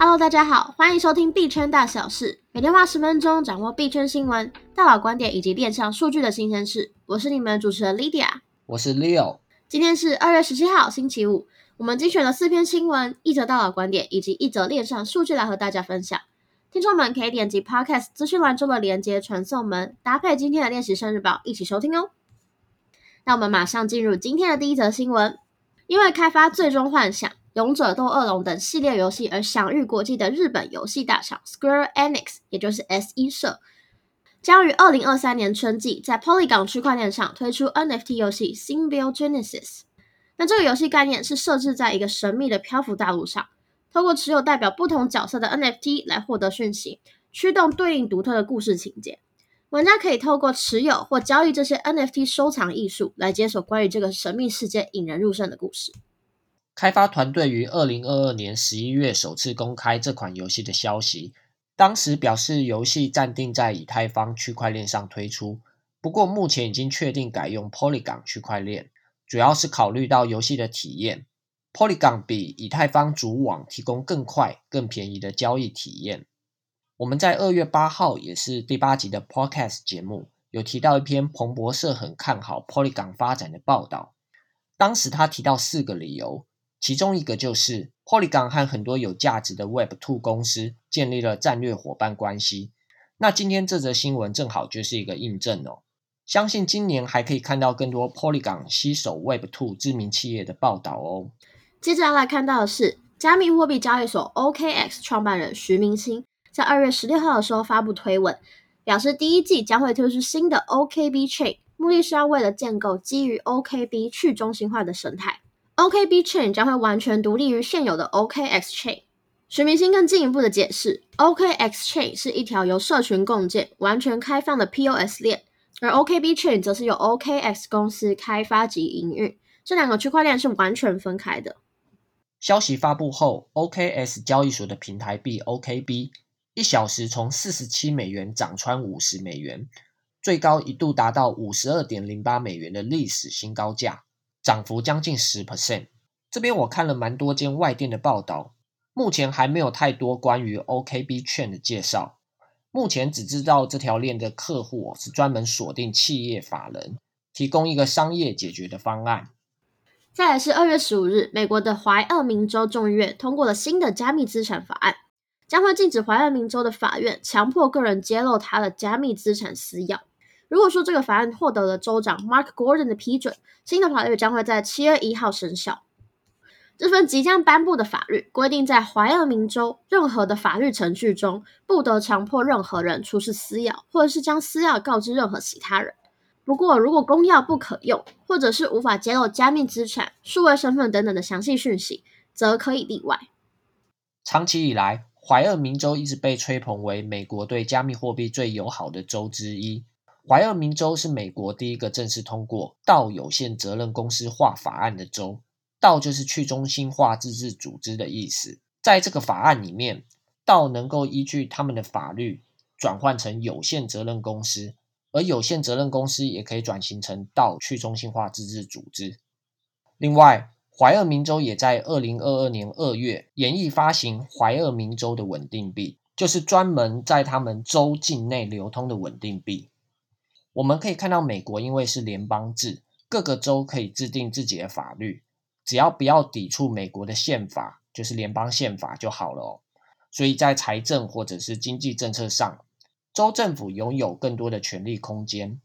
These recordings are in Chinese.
Hello，大家好，欢迎收听币圈大小事，每天花十分钟掌握币圈新闻、大佬观点以及链上数据的新鲜事。我是你们的主持人 Lydia，我是 Leo。今天是二月十七号，星期五。我们精选了四篇新闻、一则大佬观点以及一则链上数据来和大家分享。听众们可以点击 Podcast 资讯栏中的连接传送门，搭配今天的练习生日报一起收听哦。那我们马上进入今天的第一则新闻，因为开发《最终幻想》。《勇者斗恶龙》等系列游戏而享誉国际的日本游戏大厂 Square Enix，也就是 S 一社，将于二零二三年春季在 Polygon 区块链上推出 NFT 游戏 Symbiogenesis。那这个游戏概念是设置在一个神秘的漂浮大陆上，透过持有代表不同角色的 NFT 来获得讯息，驱动对应独特的故事情节。玩家可以透过持有或交易这些 NFT 收藏艺术，来解锁关于这个神秘世界引人入胜的故事。开发团队于二零二二年十一月首次公开这款游戏的消息，当时表示游戏暂定在以太坊区块链上推出，不过目前已经确定改用 Polygon 区块链，主要是考虑到游戏的体验。Polygon 比以太坊主网提供更快、更便宜的交易体验。我们在二月八号，也是第八集的 Podcast 节目，有提到一篇彭博社很看好 Polygon 发展的报道，当时他提到四个理由。其中一个就是 Polygon 和很多有价值的 Web2 公司建立了战略伙伴关系。那今天这则新闻正好就是一个印证哦。相信今年还可以看到更多 Polygon 携手 Web2 知名企业的报道哦。接着要来看到的是，加密货币交易所 OKX 创办人徐明星在二月十六号的时候发布推文，表示第一季将会推出新的 OKB Chain，目的是要为了建构基于 OKB 去中心化的生态。OKB Chain 将会完全独立于现有的 OKX Chain。徐明星更进一步的解释，OKX Chain 是一条由社群共建、完全开放的 POS 链，而 OKB Chain 则是由 OKX 公司开发及营运。这两个区块链是完全分开的。消息发布后，OKX 交易所的平台币 OKB 一小时从四十七美元涨穿五十美元，最高一度达到五十二点零八美元的历史新高价。涨幅将近十 percent。这边我看了蛮多间外电的报道，目前还没有太多关于 OKB Chain 的介绍。目前只知道这条链的客户是专门锁定企业法人，提供一个商业解决的方案。再来是二月十五日，美国的怀俄明州众议院通过了新的加密资产法案，将会禁止怀俄明州的法院强迫个人揭露他的加密资产私钥。如果说这个法案获得了州长 Mark Gordon 的批准，新的法律将会在七月一号生效。这份即将颁布的法律规定，在怀俄明州任何的法律程序中，不得强迫任何人出示私钥，或者是将私钥告知任何其他人。不过，如果公钥不可用，或者是无法揭露加密资产、数位身份等等的详细讯息，则可以例外。长期以来，怀俄明州一直被吹捧为美国对加密货币最友好的州之一。怀俄明州是美国第一个正式通过道有限责任公司化法案的州，道就是去中心化自治组织的意思。在这个法案里面，道能够依据他们的法律转换成有限责任公司，而有限责任公司也可以转型成道去中心化自治组织。另外，怀俄明州也在二零二二年二月研议发行怀俄明州的稳定币，就是专门在他们州境内流通的稳定币。我们可以看到，美国因为是联邦制，各个州可以制定自己的法律，只要不要抵触美国的宪法，就是联邦宪法就好了哦。所以在财政或者是经济政策上，州政府拥有更多的权力空间。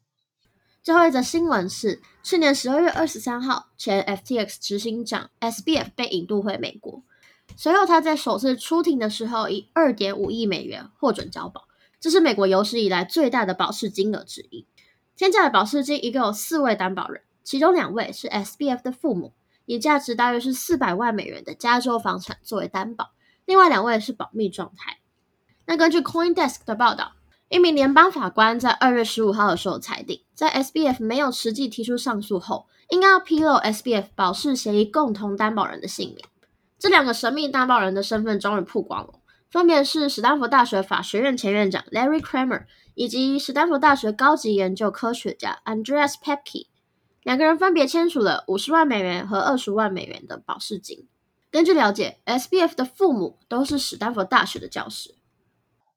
最后一则新闻是，去年十二月二十三号，前 FTX 执行长 SBF 被引渡回美国，随后他在首次出庭的时候，以二点五亿美元获准交保，这是美国有史以来最大的保释金额之一。天价的保释金一共有四位担保人，其中两位是 SBF 的父母，以价值大约是四百万美元的加州房产作为担保，另外两位是保密状态。那根据 CoinDesk 的报道，一名联邦法官在二月十五号的时候裁定，在 SBF 没有实际提出上诉后，应该要披露 SBF 保释协议共同担保人的姓名。这两个神秘担保人的身份终于曝光了，分别是史丹佛大学法学院前院长 Larry Kramer。以及史丹佛大学高级研究科学家 Andreas Pepke，两个人分别签署了五十万美元和二十万美元的保释金。根据了解，SBF 的父母都是史丹佛大学的教师。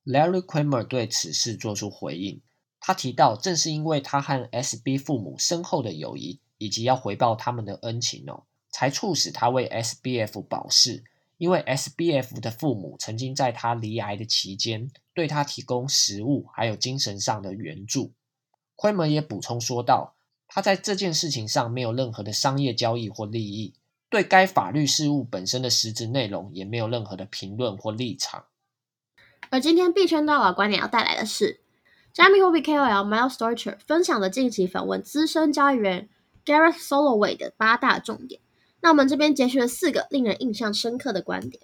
Larry Kramer 对此事做出回应，他提到，正是因为他和 SB 父母深厚的友谊，以及要回报他们的恩情哦，才促使他为 SBF 保释。因为 SBF 的父母曾经在他罹癌的期间，对他提供食物还有精神上的援助。Kramer 也补充说道，他在这件事情上没有任何的商业交易或利益，对该法律事务本身的实质内容也没有任何的评论或立场。而今天币圈大佬观点要带来的是，加密货币 KOL Miles Storcher 分享的近期访问资深交易员 Gareth Soloway 的八大重点。那我们这边截取了四个令人印象深刻的观点。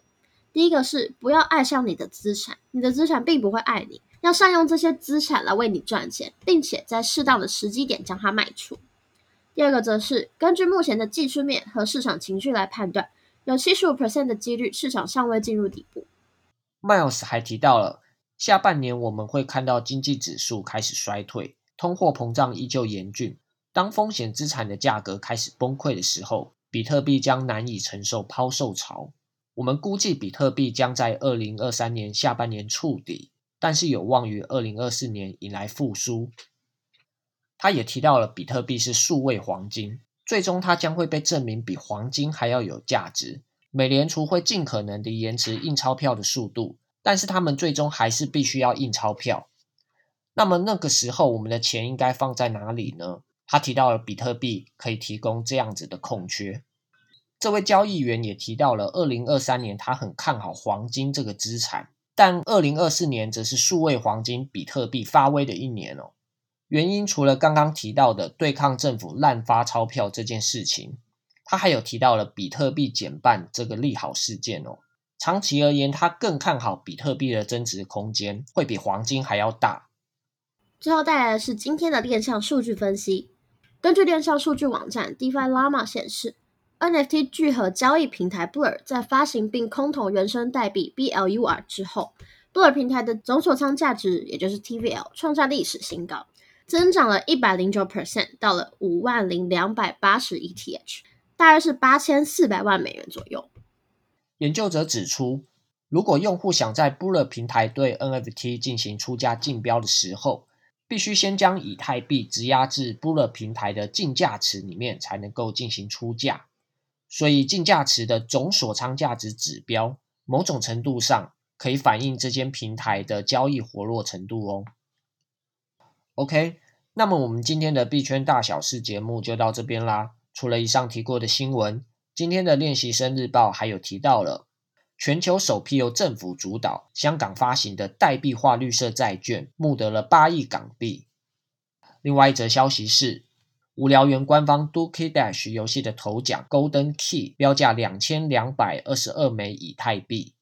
第一个是不要爱上你的资产，你的资产并不会爱你，要善用这些资产来为你赚钱，并且在适当的时机点将它卖出。第二个则是根据目前的技术面和市场情绪来判断，有七十五 percent 的几率市场尚未进入底部。Miles 还提到了下半年我们会看到经济指数开始衰退，通货膨胀依旧严峻，当风险资产的价格开始崩溃的时候。比特币将难以承受抛售潮，我们估计比特币将在二零二三年下半年触底，但是有望于二零二四年迎来复苏。他也提到了比特币是数位黄金，最终它将会被证明比黄金还要有价值。美联储会尽可能的延迟印钞票的速度，但是他们最终还是必须要印钞票。那么那个时候，我们的钱应该放在哪里呢？他提到了比特币可以提供这样子的空缺。这位交易员也提到了，二零二三年他很看好黄金这个资产，但二零二四年则是数位黄金比特币发威的一年哦。原因除了刚刚提到的对抗政府滥发钞票这件事情，他还有提到了比特币减半这个利好事件哦。长期而言，他更看好比特币的增值空间会比黄金还要大。最后带来的是今天的链上数据分析。根据链上数据网站 DeFi Llama 显示，NFT 聚合交易平台 Blur 在发行并空投原生代币 BLUR 之后，Blur 平台的总锁仓价值，也就是 TVL，创下历史新高，增长了一百零九 percent，到了五万零两百八十 ETH，大约是八千四百万美元左右。研究者指出，如果用户想在 Blur 平台对 NFT 进行出价竞标的时候，必须先将以太币质押至 Blur 平台的竞价池里面，才能够进行出价。所以，竞价池的总锁仓价值指标，某种程度上可以反映这间平台的交易活络程度哦。OK，那么我们今天的币圈大小事节目就到这边啦。除了以上提过的新闻，今天的练习生日报还有提到了。全球首批由政府主导、香港发行的代币化绿色债券，募得了八亿港币。另外一则消息是，无聊猿官方 Dookie Dash 游戏的头奖 Golden Key 标价两千两百二十二枚以太币。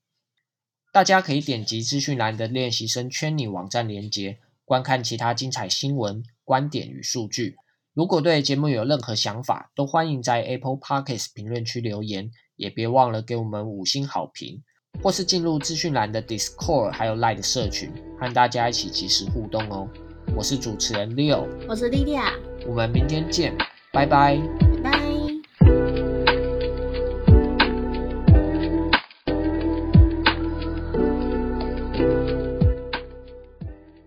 大家可以点击资讯栏的练习生圈里网站连接，观看其他精彩新闻、观点与数据。如果对节目有任何想法，都欢迎在 Apple Podcast 评论区留言。也别忘了给我们五星好评，或是进入资讯栏的 Discord 还有 Line 的社群，和大家一起及时互动哦。我是主持人 Leo，我是莉莉亚，我们明天见，拜拜。